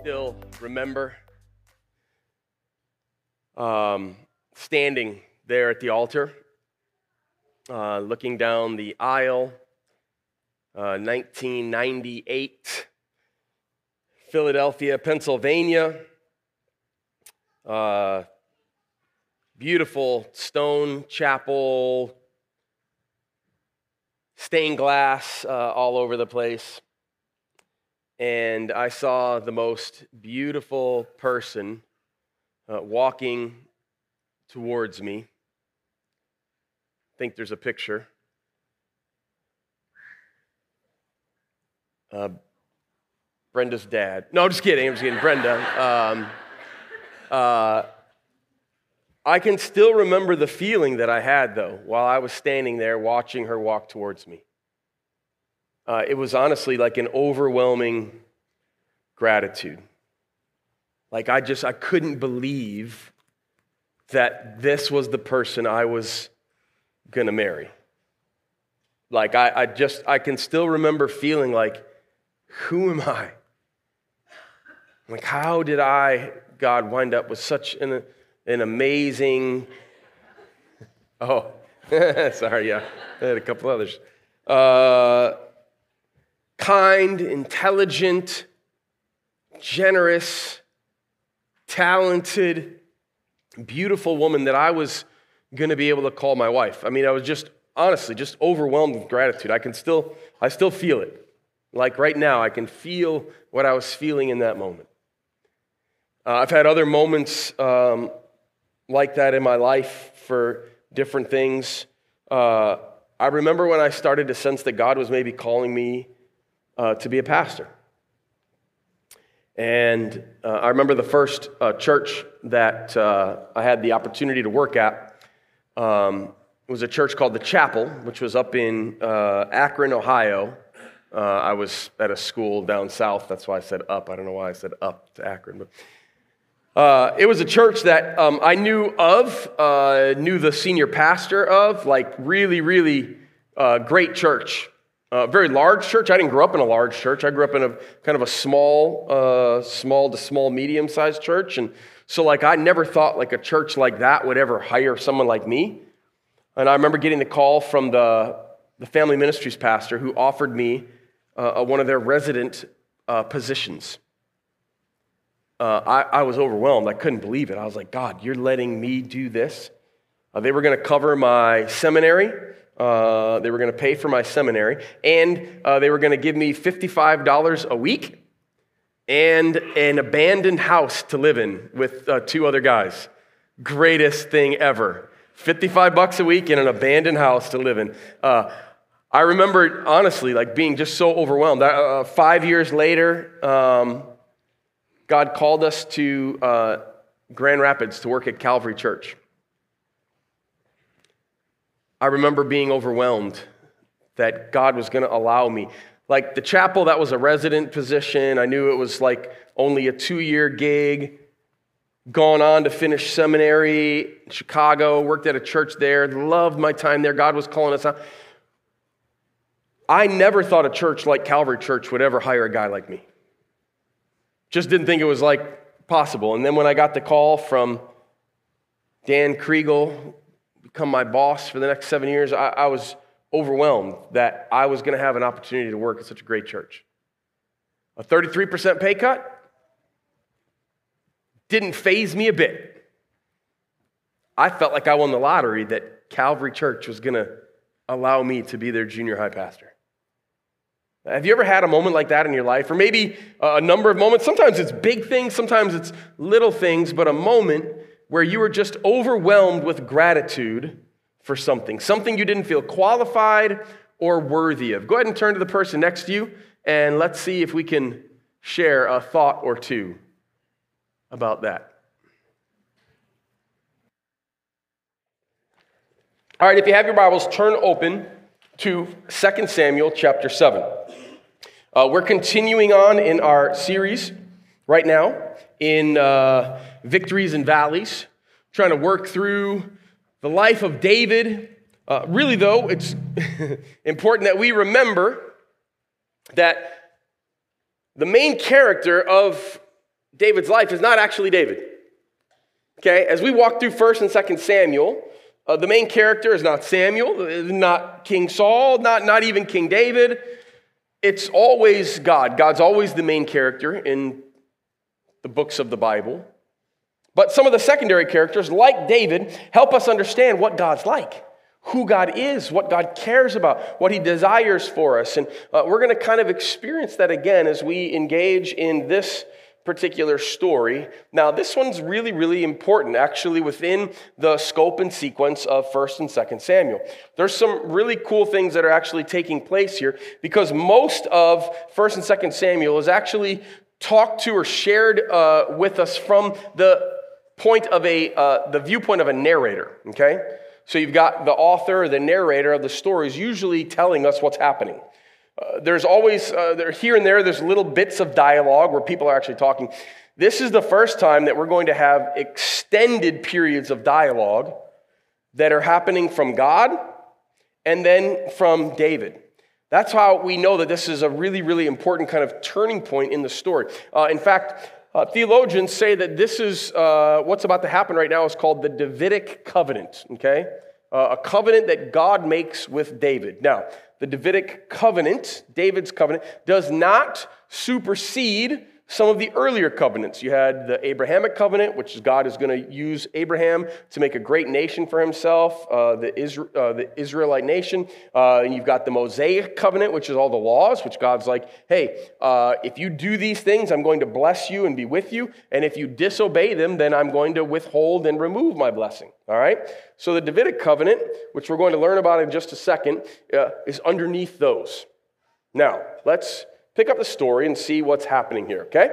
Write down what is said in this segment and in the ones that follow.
still remember um, standing there at the altar, uh, looking down the aisle, uh, 1998, Philadelphia, Pennsylvania. Uh, beautiful stone chapel, stained glass uh, all over the place and I saw the most beautiful person uh, walking towards me. I think there's a picture. Uh, Brenda's dad. No, I'm just kidding. I'm just kidding. Brenda. Um, uh, I can still remember the feeling that I had, though, while I was standing there watching her walk towards me uh, it was honestly like an overwhelming gratitude. Like I just, I couldn't believe that this was the person I was going to marry. Like I, I just, I can still remember feeling like, who am I? Like, how did I, God, wind up with such an, an amazing, oh, sorry, yeah, I had a couple others. Uh, kind, intelligent, generous, talented, beautiful woman that I was going to be able to call my wife. I mean, I was just honestly just overwhelmed with gratitude. I can still I still feel it. Like right now, I can feel what I was feeling in that moment. Uh, I've had other moments um, like that in my life for different things. Uh, I remember when I started to sense that God was maybe calling me uh, to be a pastor. And uh, I remember the first uh, church that uh, I had the opportunity to work at um, was a church called the Chapel, which was up in uh, Akron, Ohio. Uh, I was at a school down south. That's why I said up. I don't know why I said up to Akron. But uh, it was a church that um, I knew of, knew the senior pastor of, like really, really great church a very large church. I didn't grow up in a large church. I grew up in a kind of a small, uh, small to small, medium sized church. And so, like, I never thought like a church like that would ever hire someone like me. And I remember getting the call from the, the family ministries pastor who offered me uh, one of their resident uh, positions. Uh, I, I, was overwhelmed. I couldn't believe it. I was like, God, you're letting me do this? Uh, they were going to cover my seminary uh, they were going to pay for my seminary, and uh, they were going to give me $55 a week and an abandoned house to live in with uh, two other guys. Greatest thing ever. 55 bucks a week in an abandoned house to live in. Uh, I remember, honestly, like being just so overwhelmed. Uh, five years later, um, God called us to Grand Rapids to work at Calvary Church. I remember being overwhelmed that God was going to allow me. Like the chapel, that was a resident position. I knew it was like only a two year gig. Gone on to finish seminary in Chicago, worked at a church there, loved my time there. God was calling us out. I never thought a church like Calvary Church would ever hire a guy like me. Just didn't think it was like possible. And then when I got the call from Dan Kriegel, become my boss for the next seven years, I, I was overwhelmed that I was going to have an opportunity to work at such a great church. A 33% pay cut didn't faze me a bit. I felt like I won the lottery that Calvary Church was going to allow me to be their junior high pastor. Have you ever had a moment like that in your life? Or maybe a number of moments? Sometimes it's big things, sometimes it's little things, but a moment where you were just overwhelmed with gratitude for something, something you didn't feel qualified or worthy of. Go ahead and turn to the person next to you and let's see if we can share a thought or two about that. All right, if you have your Bibles, turn open to 2 Samuel chapter 7. Uh, we're continuing on in our series right now in uh, victories and valleys, trying to work through the life of David. Uh, really, though, it's important that we remember that the main character of David's life is not actually David. Okay, as we walk through 1st and 2nd Samuel, uh, the main character is not Samuel, not King Saul, not, not even King David. It's always God. God's always the main character in the books of the Bible. But some of the secondary characters, like David, help us understand what God's like, who God is, what God cares about, what He desires for us. And uh, we're going to kind of experience that again as we engage in this particular story. Now, this one's really, really important, actually, within the scope and sequence of 1st and 2nd Samuel. There's some really cool things that are actually taking place here because most of 1st and 2nd Samuel is actually talked to or shared uh, with us from the point of a, uh, the viewpoint of a narrator, okay? So you've got the author, the narrator of the story is usually telling us what's happening. Uh, there's always, uh, there, here and there, there's little bits of dialogue where people are actually talking. This is the first time that we're going to have extended periods of dialogue that are happening from God and then from David. That's how we know that this is a really, really important kind of turning point in the story. Uh, in fact, uh, theologians say that this is uh, what's about to happen right now is called the Davidic covenant, okay? Uh, a covenant that God makes with David. Now, the Davidic covenant, David's covenant, does not supersede some of the earlier covenants. You had the Abrahamic covenant, which is God is going to use Abraham to make a great nation for himself, uh, the, Isra- uh, the, Israelite nation. Uh, and you've got the Mosaic covenant, which is all the laws, which God's like, hey, uh, if you do these things, I'm going to bless you and be with you. And if you disobey them, then I'm going to withhold and remove my blessing. All right? So the Davidic covenant, which we're going to learn about in just a second, uh, is underneath those. Now, let's pick up the story and see what's happening here, okay?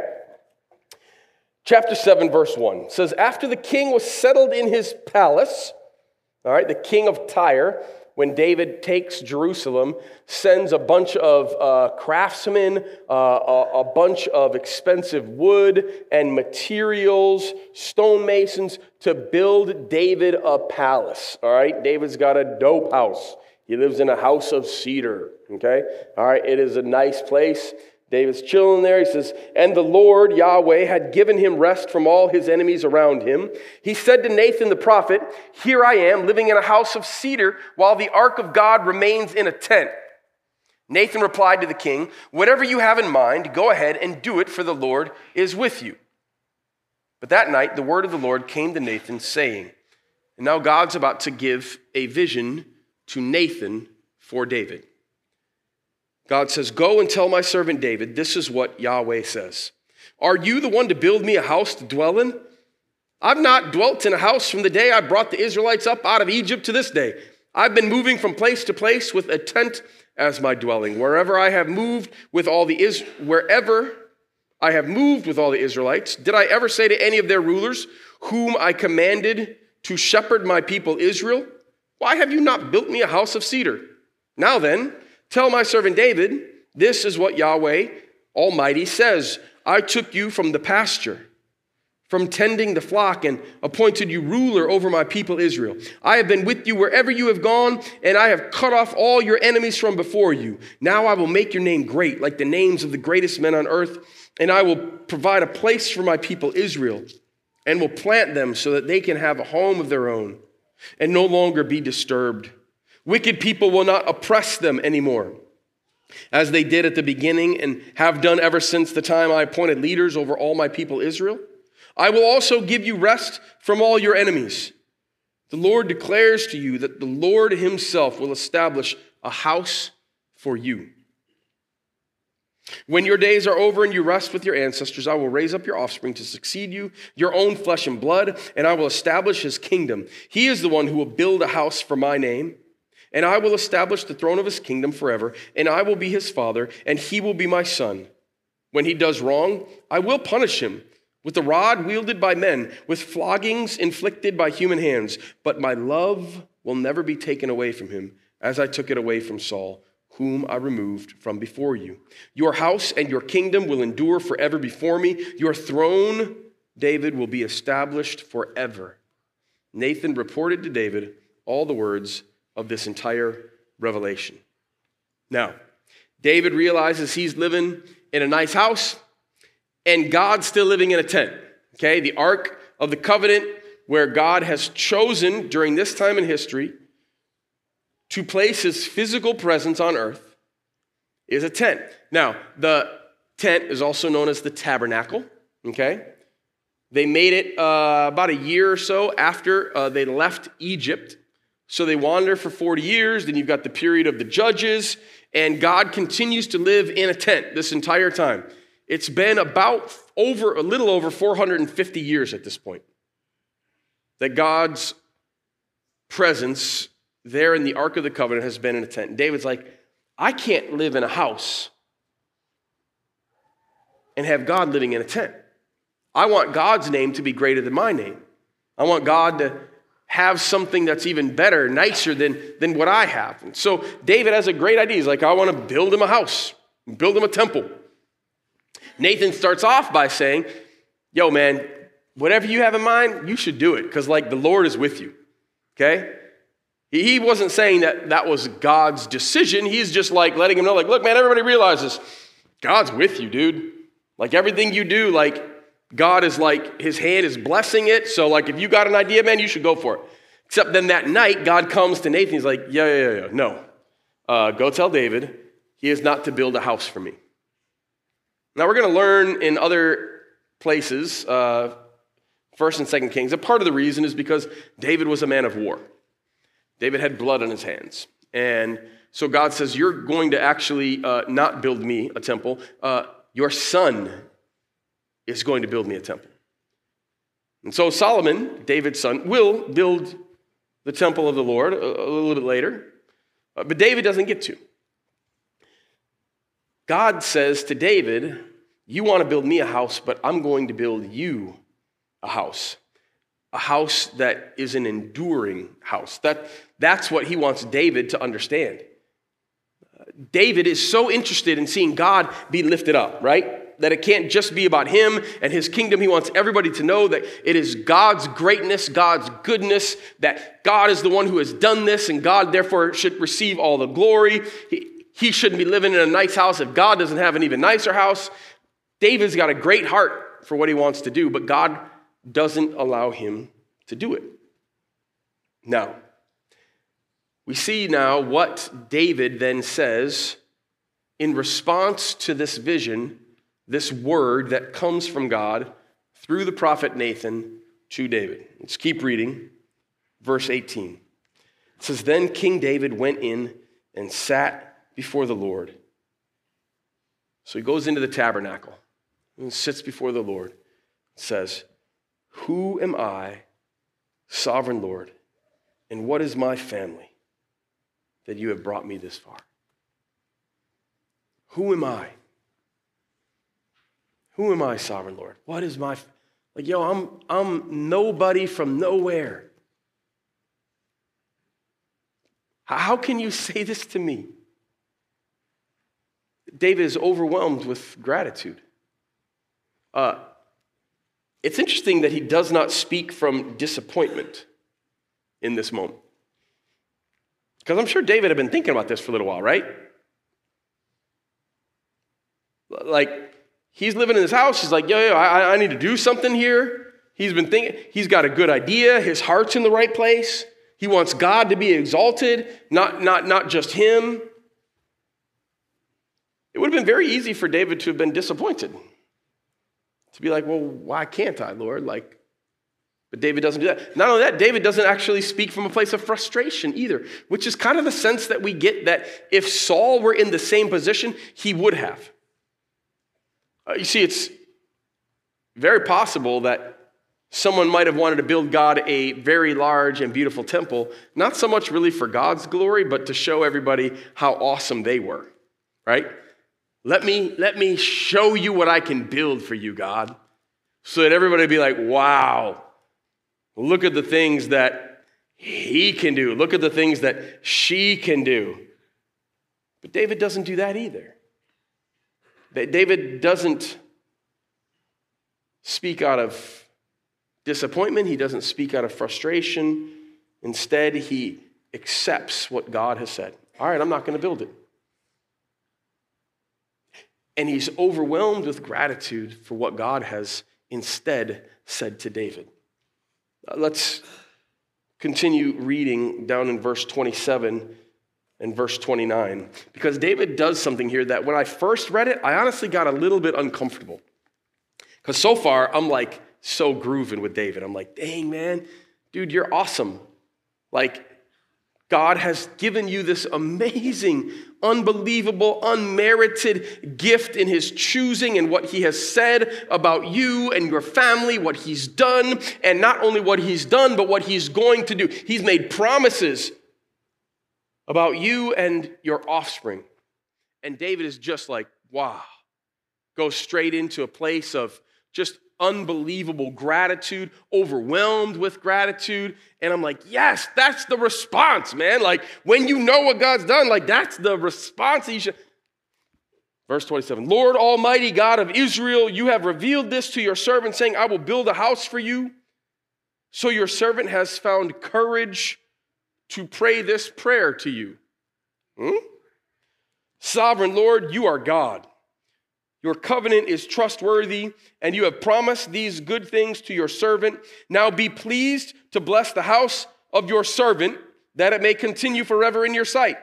Chapter 7, verse 1 says, After the king was settled in his palace, all right, the king of Tyre, when David takes Jerusalem, sends a bunch of uh, craftsmen, uh, a, a, bunch of expensive wood and materials, stonemasons to build David a palace. All right, David's got a dope house. He lives in a house of cedar. Okay? All right, it is a nice place. David's chilling there. He says, And the Lord Yahweh had given him rest from all his enemies around him. He said to Nathan the prophet, Here I am, living in a house of cedar, while the ark of God remains in a tent. Nathan replied to the king, Whatever you have in mind, go ahead and do it, for the Lord is with you. But that night, the word of the Lord came to Nathan, saying, And now God's about to give a vision to Nathan for David. God says, Go and tell my servant David, this is what Yahweh says. Are you the one to build me a house to dwell in? I've not dwelt in a house from the day I brought the Israelites up out of Egypt to this day. I've been moving from place to place with a tent as my dwelling. Wherever I have moved with all the Is- wherever I have moved with all the Israelites, did I ever say to any of their rulers, whom I commanded to shepherd my people Israel, why have you not built me a house of cedar? Now then, tell my servant David, this is what Yahweh Almighty says I took you from the pasture, from tending the flock, and appointed you ruler over my people Israel. I have been with you wherever you have gone, and I have cut off all your enemies from before you. Now I will make your name great, like the names of the greatest men on earth, and I will provide a place for my people Israel, and will plant them so that they can have a home of their own and no longer be disturbed. Wicked people will not oppress them anymore, as they did at the beginning and have done ever since the time I appointed leaders over all my people Israel. I will also give you rest from all your enemies. The Lord declares to you that the Lord Himself will establish a house for you. When your days are over and you rest with your ancestors, I will raise up your offspring to succeed you, your own flesh and blood, and I will establish his kingdom. He is the one who will build a house for my name, and I will establish the throne of his kingdom forever, and I will be his father, and he will be my son. When he does wrong, I will punish him with the rod wielded by men, with floggings inflicted by human hands, but my love will never be taken away from him, as I took it away from Saul whom I removed from before you. Your house and your kingdom will endure forever before me. Your throne, David, will be established forever. Nathan reported to David all the words of this entire revelation. Now, David realizes he's living in a nice house and God's still living in a tent. Okay, the Ark of the Covenant, where God has chosen during this time in history to place his physical presence on earth, is a tent. Now, the tent is also known as the tabernacle. Okay, they made it uh, about a year or so after uh, they left Egypt. So they wander for 40 years. Then you've got the period of the judges, and God continues to live in a tent this entire time. It's been about over a little over 450 years at this point that God's presence there in the Ark of the Covenant has been in a tent. David's like, I can't live in a house and have God living in a tent. I want God's name to be greater than my name. I want God to have something that's even better, nicer than, than what I have. And so David has a great idea. He's like, I want to build him a house, build him a temple. Nathan starts off by saying, Yo, man, whatever you have in mind, you should do it because, like, the Lord is with you. Okay? He wasn't saying that that was God's decision. He's just like letting him know, like, look, man, everybody realizes God's with you, dude. Like, everything you do, like, God is like, his hand is blessing it. So, like, if you got an idea, man, you should go for it. Except then that night, God comes to Nathan. He's like, yeah, yeah, yeah, no. Uh, go tell David he is not to build a house for me. Now, we're going to learn in other places, uh, First and Second Kings, a part of the reason is because David was a man of war. David had blood on his hands. And so God says, You're going to actually uh, not build me a temple. Uh, your son is going to build me a temple. And so Solomon, David's son, will build the temple of the Lord a, a little bit later, uh, but David doesn't get to. God says to David, You want to build me a house, but I'm going to build you a house. A house that is an enduring house. That, that's what he wants David to understand. David is so interested in seeing God be lifted up, right? that it can't just be about him and his kingdom. He wants everybody to know that it is God's greatness, God's goodness, that God is the one who has done this, and God therefore should receive all the glory. He, he shouldn't be living in a nice house if God doesn't have an even nicer house. David's got a great heart for what he wants to do, but God doesn't allow him to do it. Now, we see now what David then says in response to this vision this word that comes from God through the prophet Nathan to David. Let's keep reading. Verse 18. It says, Then King David went in and sat before the Lord. So he goes into the tabernacle and sits before the Lord. Says, Who am I, sovereign Lord, and what is my family that you have brought me this far? Who am I? Who am I, sovereign Lord? What is my like, yo, I'm I'm nobody from nowhere. How can you say this to me? David is overwhelmed with gratitude. Uh, it's interesting that he does not speak from disappointment in this moment. Because I'm sure David had been thinking about this for a little while, right? Like, He's living in his house. He's like, yo, yo, I, I need to do something here. He's been thinking, he's got a good idea. His heart's in the right place. He wants God to be exalted, not, not, not just him. It would have been very easy for David to have been disappointed. To be like, well, why can't I, Lord? Like, but David doesn't do that. Not only that, David doesn't actually speak from a place of frustration either, which is kind of the sense that we get that if Saul were in the same position, he would have. Uh, you see, it's very possible that someone might have wanted to build God a very large and beautiful temple, not so much really for God's glory, but to show everybody how awesome they were, right? Let me, let me show you what I can build for you, God, so that everybody be like, wow, look at the things that he can do. Look at the things that she can do. But David doesn't do that either. David doesn't speak out of disappointment, he doesn't speak out of frustration. Instead, he accepts what God has said. All right, I'm not going to build it. And he's overwhelmed with gratitude for what God has instead said to David. Uh, let's continue reading down in verse 27 and verse 29, because David does something here that when I first read it, I honestly got a little bit uncomfortable. Because so far, I'm like so grooving with David. I'm like, dang, man, dude, you're awesome. Like, God has given you this amazing, unbelievable, unmerited gift in His choosing and what He has said about you and your family, what He's done, and not only what He's done, but what He's going to do. He's made promises about you and your offspring. And David is just like, wow, goes straight into a place of just unbelievable gratitude, overwhelmed with gratitude. And I'm like, yes, that's the response, man. Like when you know what God's done, like that's the response you should. Verse 27 Lord Almighty God of Israel, you have revealed this to your servant, saying, I will build a house for you. So your servant has found courage to pray this prayer to you. Hmm? Sovereign Lord, you are God. Your covenant is trustworthy, and you have promised these good things to your servant. Now be pleased to bless the house of your servant, that it may continue forever in your sight.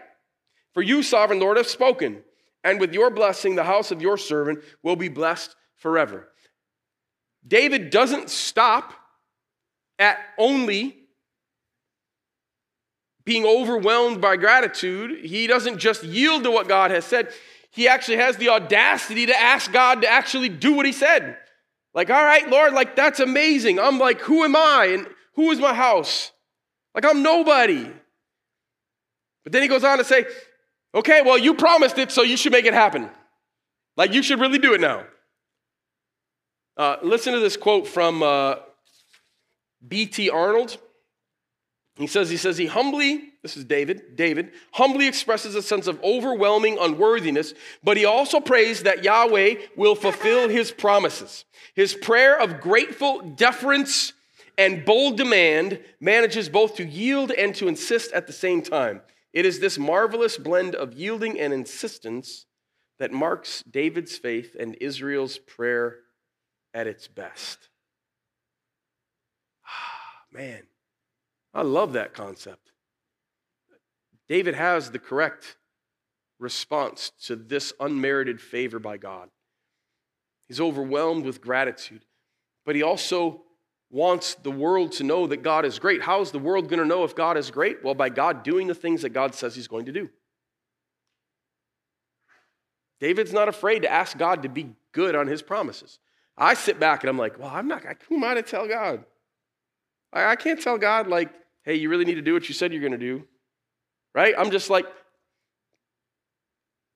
For you, sovereign Lord, have spoken, and with your blessing, the house of your servant will be blessed forever. David doesn't stop at only being overwhelmed by gratitude. He doesn't just yield to what God has said he actually has the audacity to ask God to actually do what he said. Like, all right, Lord, like that's amazing. I'm like, who am I? And who is my house? Like, I'm nobody. But then he goes on to say, okay, well, you promised it, so you should make it happen. Like, you should really do it now. Uh, listen to this quote from uh, B.T. Arnold. He says, he says, he humbly, this is David, David, humbly expresses a sense of overwhelming unworthiness, but he also prays that Yahweh will fulfill his promises. His prayer of grateful deference and bold demand manages both to yield and to insist at the same time. It is this marvelous blend of yielding and insistence that marks David's faith and Israel's prayer at its best. Ah, man. I love that concept. David has the correct response to this unmerited favor by God. He's overwhelmed with gratitude, but he also wants the world to know that God is great. How is the world going to know if God is great? Well, by God doing the things that God says he's going to do. David's not afraid to ask God to be good on his promises. I sit back and I'm like, well, I'm not, who am I to tell God? I can't tell God, like, hey, you really need to do what you said you're going to do. Right? I'm just like,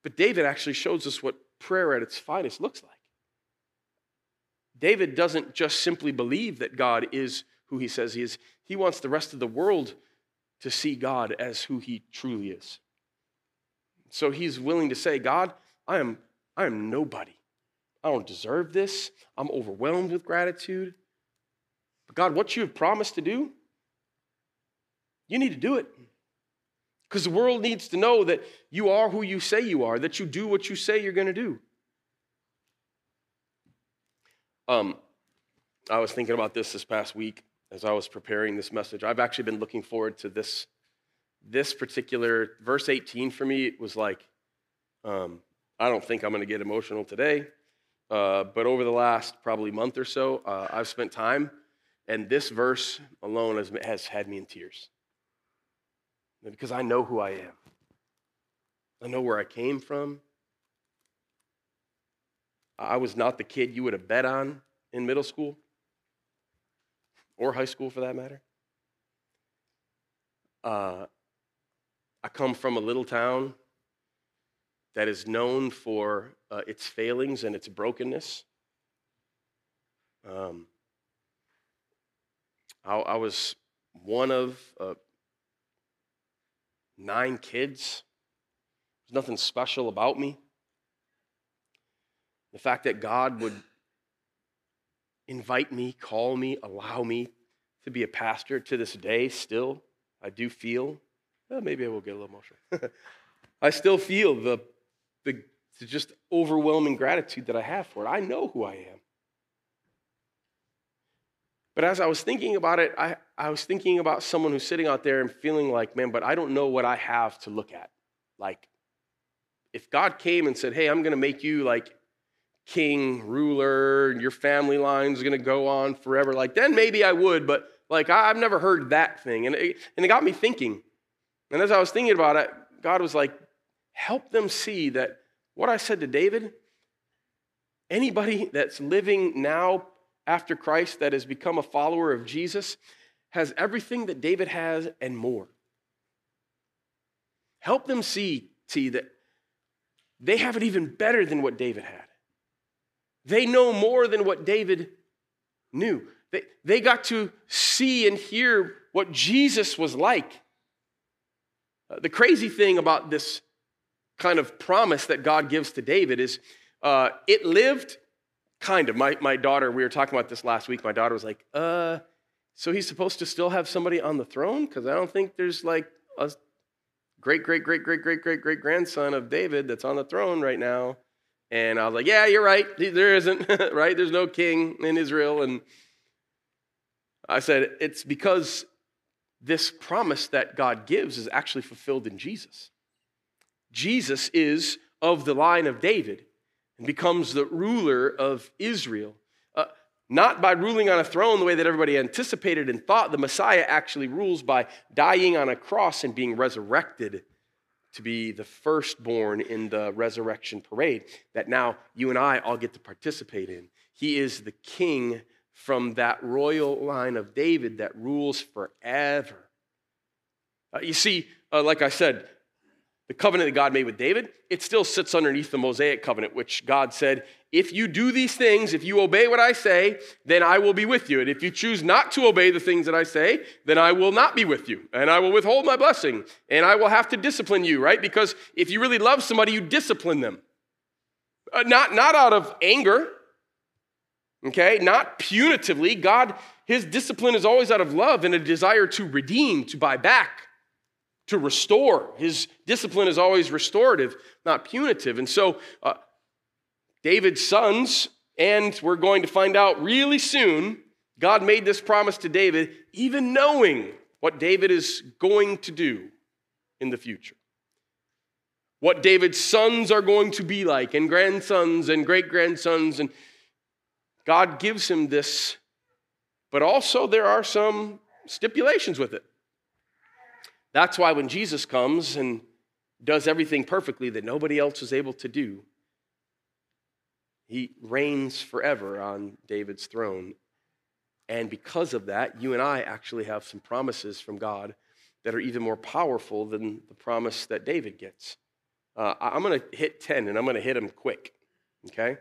but David actually shows us what prayer at its finest looks like. David doesn't just simply believe that God is who he says he is, he wants the rest of the world to see God as who he truly is. So he's willing to say, God, I am, I am nobody. I don't deserve this. I'm overwhelmed with gratitude. But God, what you have promised to do, you need to do it. Because the world needs to know that you are who you say you are, that you do what you say you're going to do. Um, I was thinking about this this past week as I was preparing this message. I've actually been looking forward to this, this particular verse 18 for me. It was like, um, I don't think I'm going to get emotional today, uh, but over the last probably month or so, uh, I've spent time, and this verse alone has, has had me in tears because I know who I am. I know where I came from. I was not the kid you would have bet on in middle school or high school for that matter. Uh, I come from a little town that is known for uh, its failings and its brokenness. Um, I, I, was one of uh, nine kids. There's nothing special about me. The fact that God would invite me, call me, allow me to be a pastor to this day, still, I do feel, well, maybe I will get a little emotional. I still feel the, the to just overwhelming gratitude that I have for it. I know who I am. But as I was thinking about it, I, I was thinking about someone who's sitting out there and feeling like, man, but I don't know what I have to look at. Like, if God came and said, hey, I'm going to make you like king, ruler, and your family line's going to go on forever, like, then maybe I would, but like, I've never heard that thing. And it, and it got me thinking. And as I was thinking about it, God was like, help them see that what I said to David, anybody that's living now after Christ that has become a follower of Jesus has everything that David has and more. Help them see, see that they have it even better than what David had. They know more than what David knew. They, they got to see and hear what Jesus was like. Uh, the crazy thing about this kind of promise that God gives to David is uh, it lived Kind of. My, my daughter, we were talking about this last week. My daughter was like, uh, so he's supposed to still have somebody on the throne? Because I don't think there's like a great, great, great, great, great, great, great grandson of David that's on the throne right now. And I was like, yeah, you're right. There isn't, right? There's no king in Israel. And I said, it's because this promise that God gives is actually fulfilled in Jesus. Jesus is of the line of David and becomes the ruler of Israel. Uh, not by ruling on a throne the way that everybody anticipated and thought. The Messiah actually rules by dying on a cross and being resurrected to be the firstborn in the resurrection parade that now you and I all get to participate in. He is the king from that royal line of David that rules forever. Uh, you see, uh, like I said, the covenant that God made with David, it still sits underneath the Mosaic covenant, which God said, if you do these things, if you obey what I say, then I will be with you. And if you choose not to obey the things that I say, then I will not be with you. And I will withhold my blessing. And I will have to discipline you, right? Because if you really love somebody, you discipline them. Uh, not, not out of anger, okay? Not punitively. God, his discipline is always out of love and a desire to redeem, to buy back to restore. His discipline is always restorative, not punitive. And so, uh, David's sons, and we're going to find out really soon, God made this promise to David, even knowing what David is going to do in the future. What David's sons are going to be like, and grandsons and great grandsons. And God gives him this, but also there are some stipulations with it. That's why when Jesus comes and does everything perfectly that nobody else is able to do, he reigns forever on David's throne. And because of that, you and I actually have some promises from God that are even more powerful than the promise that David gets. Uh, I'm going to hit 10 and I'm going to hit them quick, okay?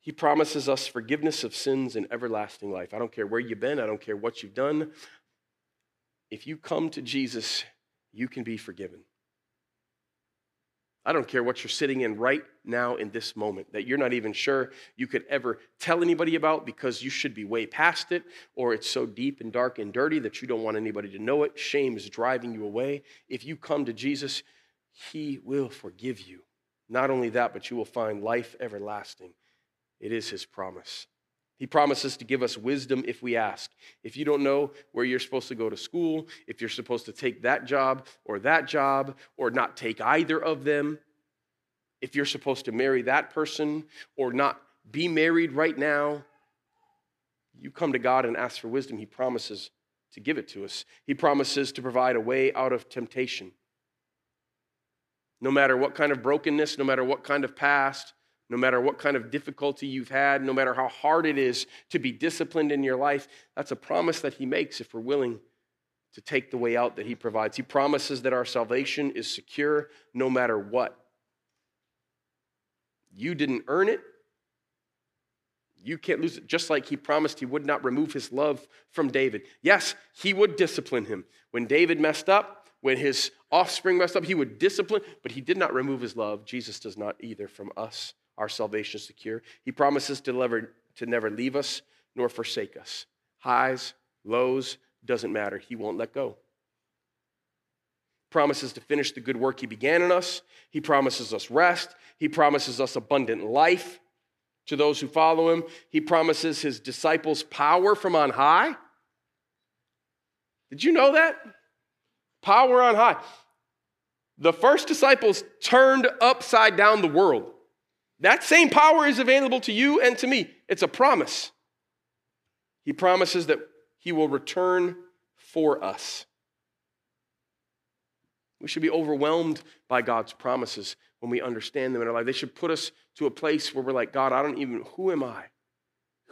He promises us forgiveness of sins and everlasting life. I don't care where you've been, I don't care what you've done if you come to Jesus, you can be forgiven. I don't care what you're sitting in right now in this moment that you're not even sure you could ever tell anybody about because you should be way past it, or it's so deep and dark and dirty that you don't want anybody to know it. Shame is driving you away. If you come to Jesus, He will forgive you. Not only that, but you will find life everlasting. It is His promise. He promises to give us wisdom if we ask. If you don't know where you're supposed to go to school, if you're supposed to take that job or that job, or not take either of them, if you're supposed to marry that person or not be married right now, you come to God and ask for wisdom. He promises to give it to us. He promises to provide a way out of temptation. No matter what kind of brokenness, no matter what kind of past, no matter what kind of difficulty you've had, no matter how hard it is to be disciplined in your life, that's a promise that He makes if we're willing to take the way out that He provides. He promises that our salvation is secure no matter what. You didn't earn it. You can't lose it. Just like he promised he would not remove his love from David. Yes, he would discipline him. When David messed up, when his offspring messed up, he would discipline, but he did not remove his love. Jesus does not either from us our salvation secure. He promises to never, to never leave us nor forsake us. Highs, lows, doesn't matter. He won't let go. promises to finish the good work He began in us. He promises us rest. He promises us abundant life to those who follow Him. He promises His disciples power from on high. Did you know that? Power on high. The first disciples turned upside down the world. That same power is available to you and to me. It's a promise. He promises that He will return for us. We should be overwhelmed by God's promises when we understand them in our life. They should put us to a place where we're like, God, I don't even, who am I?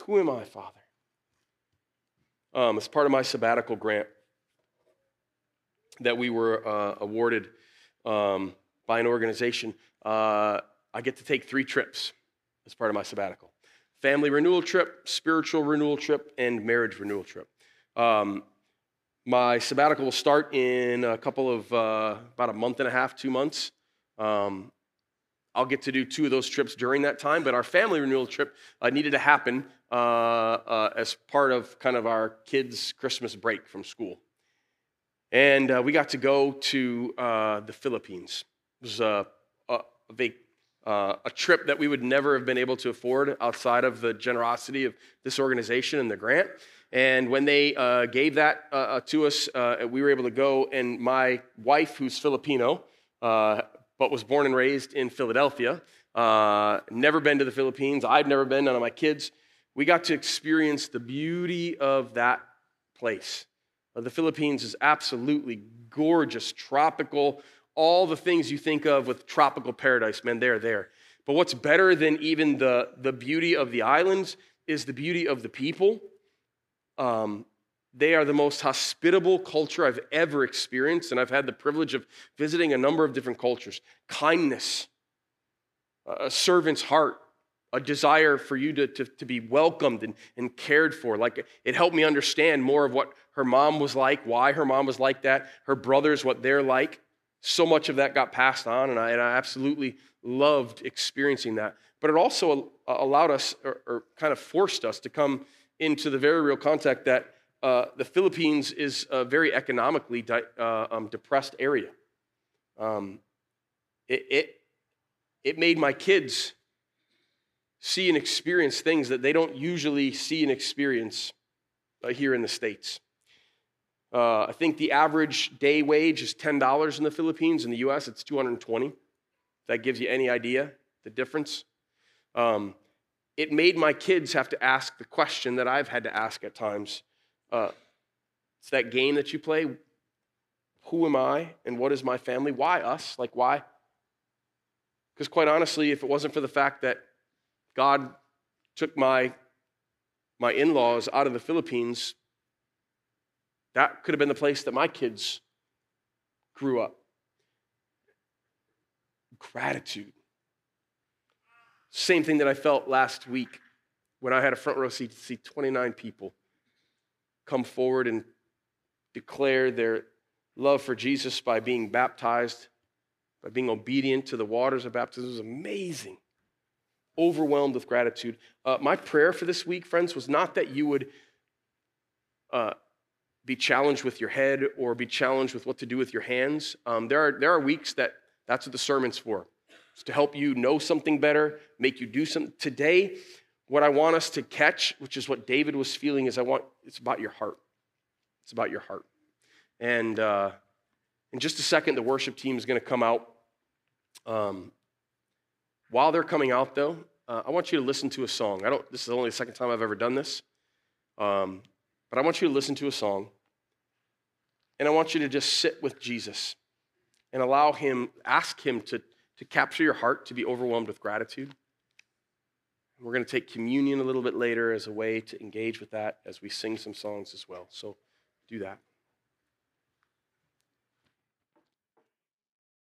Who am I, Father? Um, as part of my sabbatical grant that we were uh, awarded um, by an organization, uh, I get to take three trips as part of my sabbatical family renewal trip, spiritual renewal trip, and marriage renewal trip. Um, my sabbatical will start in a couple of, uh, about a month and a half, two months. Um, I'll get to do two of those trips during that time, but our family renewal trip uh, needed to happen uh, uh as part of kind of our kids' Christmas break from school. And uh, we got to go to uh, the Philippines. It was a, a, a, a trip that we would never have been able to afford outside of the generosity of this organization and the grant. And when they uh, gave that uh, uh, to us, uh, we were able to go. And my wife, who's Filipino, uh, but was born and raised in Philadelphia, uh, never been to the Philippines. I've never been, none of my kids. We got to experience the beauty of that place. the Philippines is absolutely gorgeous, tropical, all the things you think of with tropical paradise, man, they're there. But what's better than even the, the beauty of the islands is the beauty of the people um, they are the most hospitable culture I've ever experienced, and I've had the privilege of visiting a number of different cultures. Kindness, a servant's heart, a desire for you to, to, to be welcomed and, and cared for. Like it helped me understand more of what her mom was like, why her mom was like that, her brothers, what they're like. So much of that got passed on, and I, and I absolutely loved experiencing that. But it also allowed us, or, or kind of forced us, to come into the very real context that uh, the Philippines is a very economically di- uh, um, depressed area. Um, it, it, it made my kids see and experience things that they don't usually see and experience uh, here in the States. Uh, I think the average day wage is $10 in the Philippines. In the US, it's 220 That gives you any idea the difference. Um, it made my kids have to ask the question that I've had to ask at times. Uh, it's that game that you play. Who am I and what is my family? Why us? Like, why? Because, quite honestly, if it wasn't for the fact that God took my, my in laws out of the Philippines, that could have been the place that my kids grew up. Gratitude. Same thing that I felt last week when I had a front row seat to see 29 people come forward and declare their love for Jesus by being baptized, by being obedient to the waters of baptism. It was amazing. Overwhelmed with gratitude. Uh, my prayer for this week, friends, was not that you would uh, be challenged with your head or be challenged with what to do with your hands. Um, there, are, there are weeks that that's what the sermon's for. It's to help you know something better, make you do something. Today, what I want us to catch, which is what David was feeling, is I want it's about your heart. It's about your heart. And uh, in just a second, the worship team is going to come out. Um, while they're coming out, though, uh, I want you to listen to a song. I don't. This is only the second time I've ever done this, um, but I want you to listen to a song, and I want you to just sit with Jesus and allow Him, ask Him to to capture your heart, to be overwhelmed with gratitude. We're going to take communion a little bit later as a way to engage with that as we sing some songs as well. So do that.